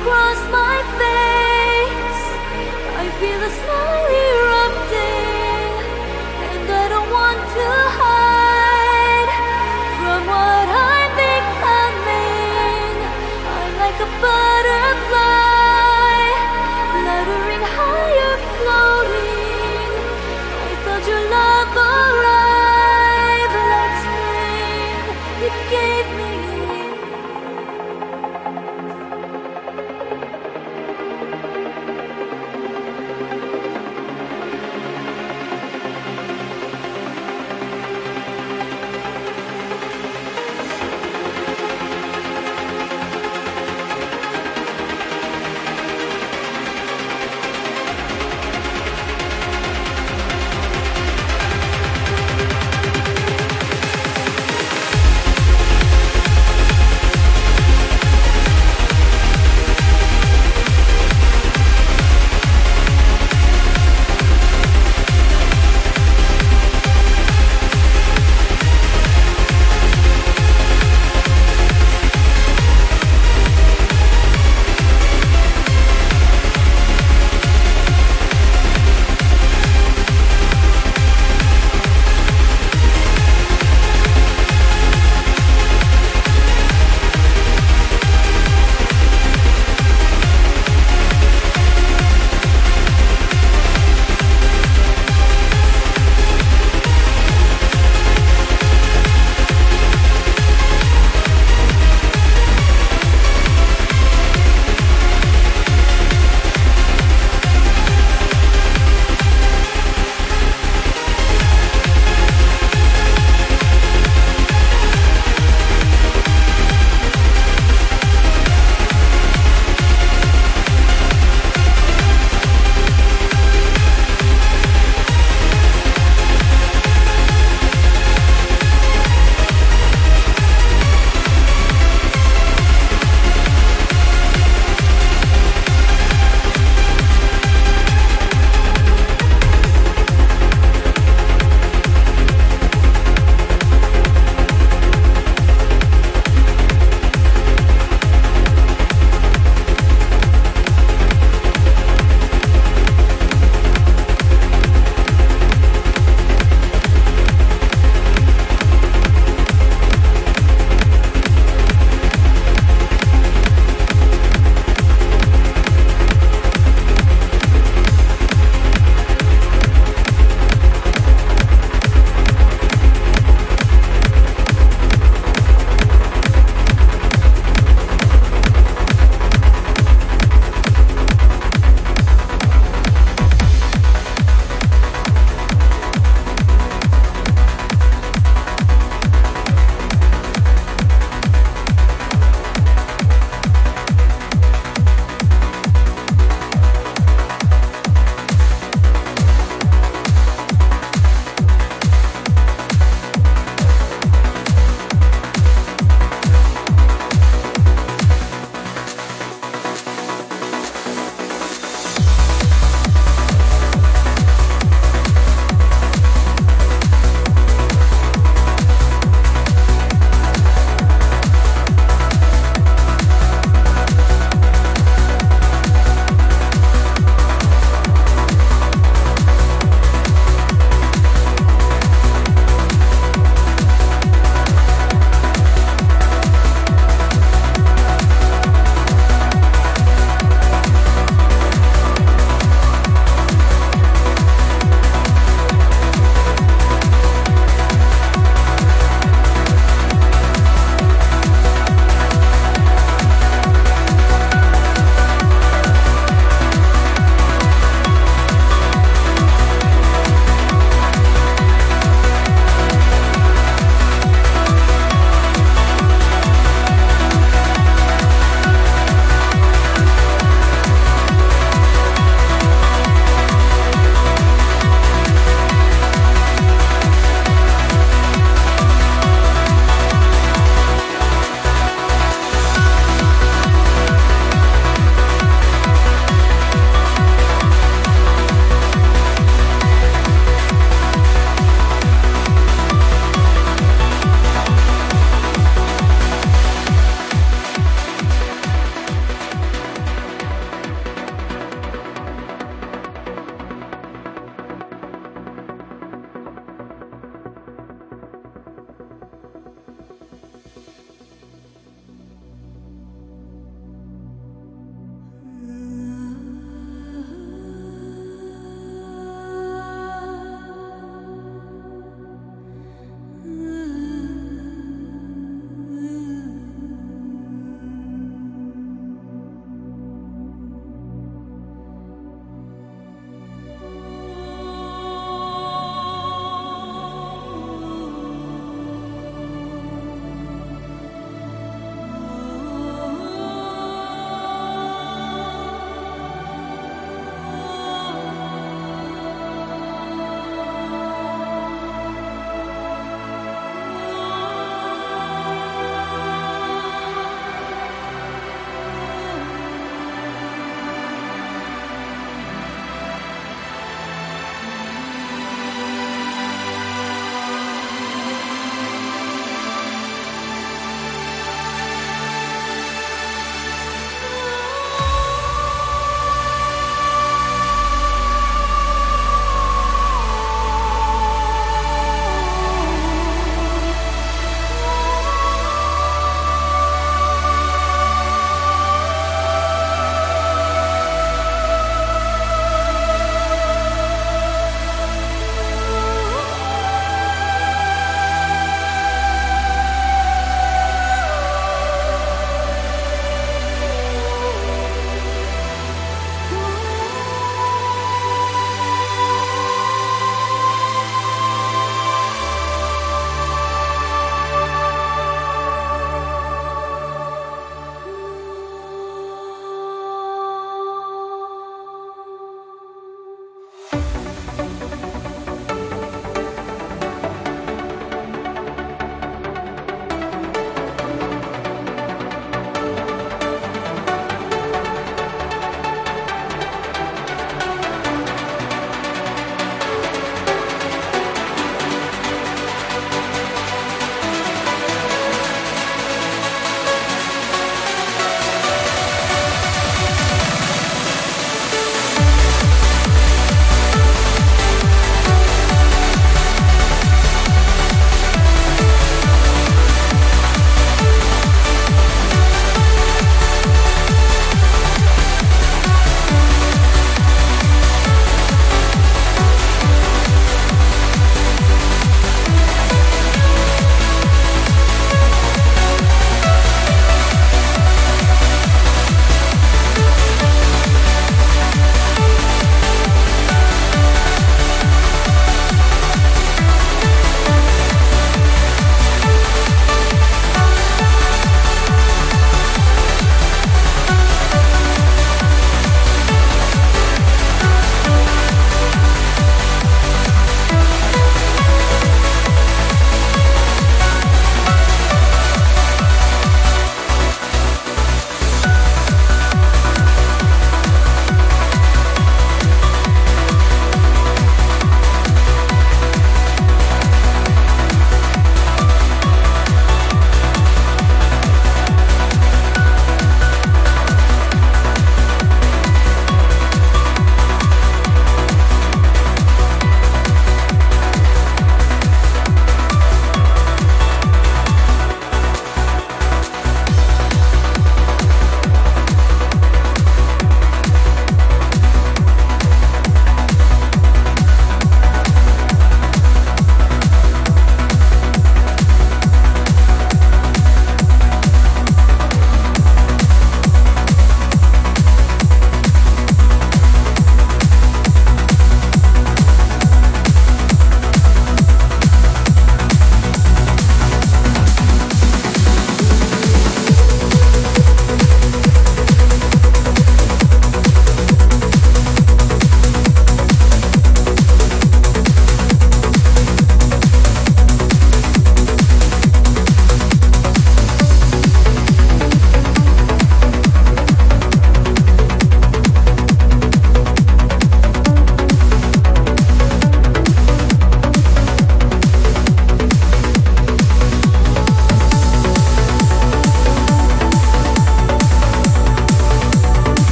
across my face. I feel a smile.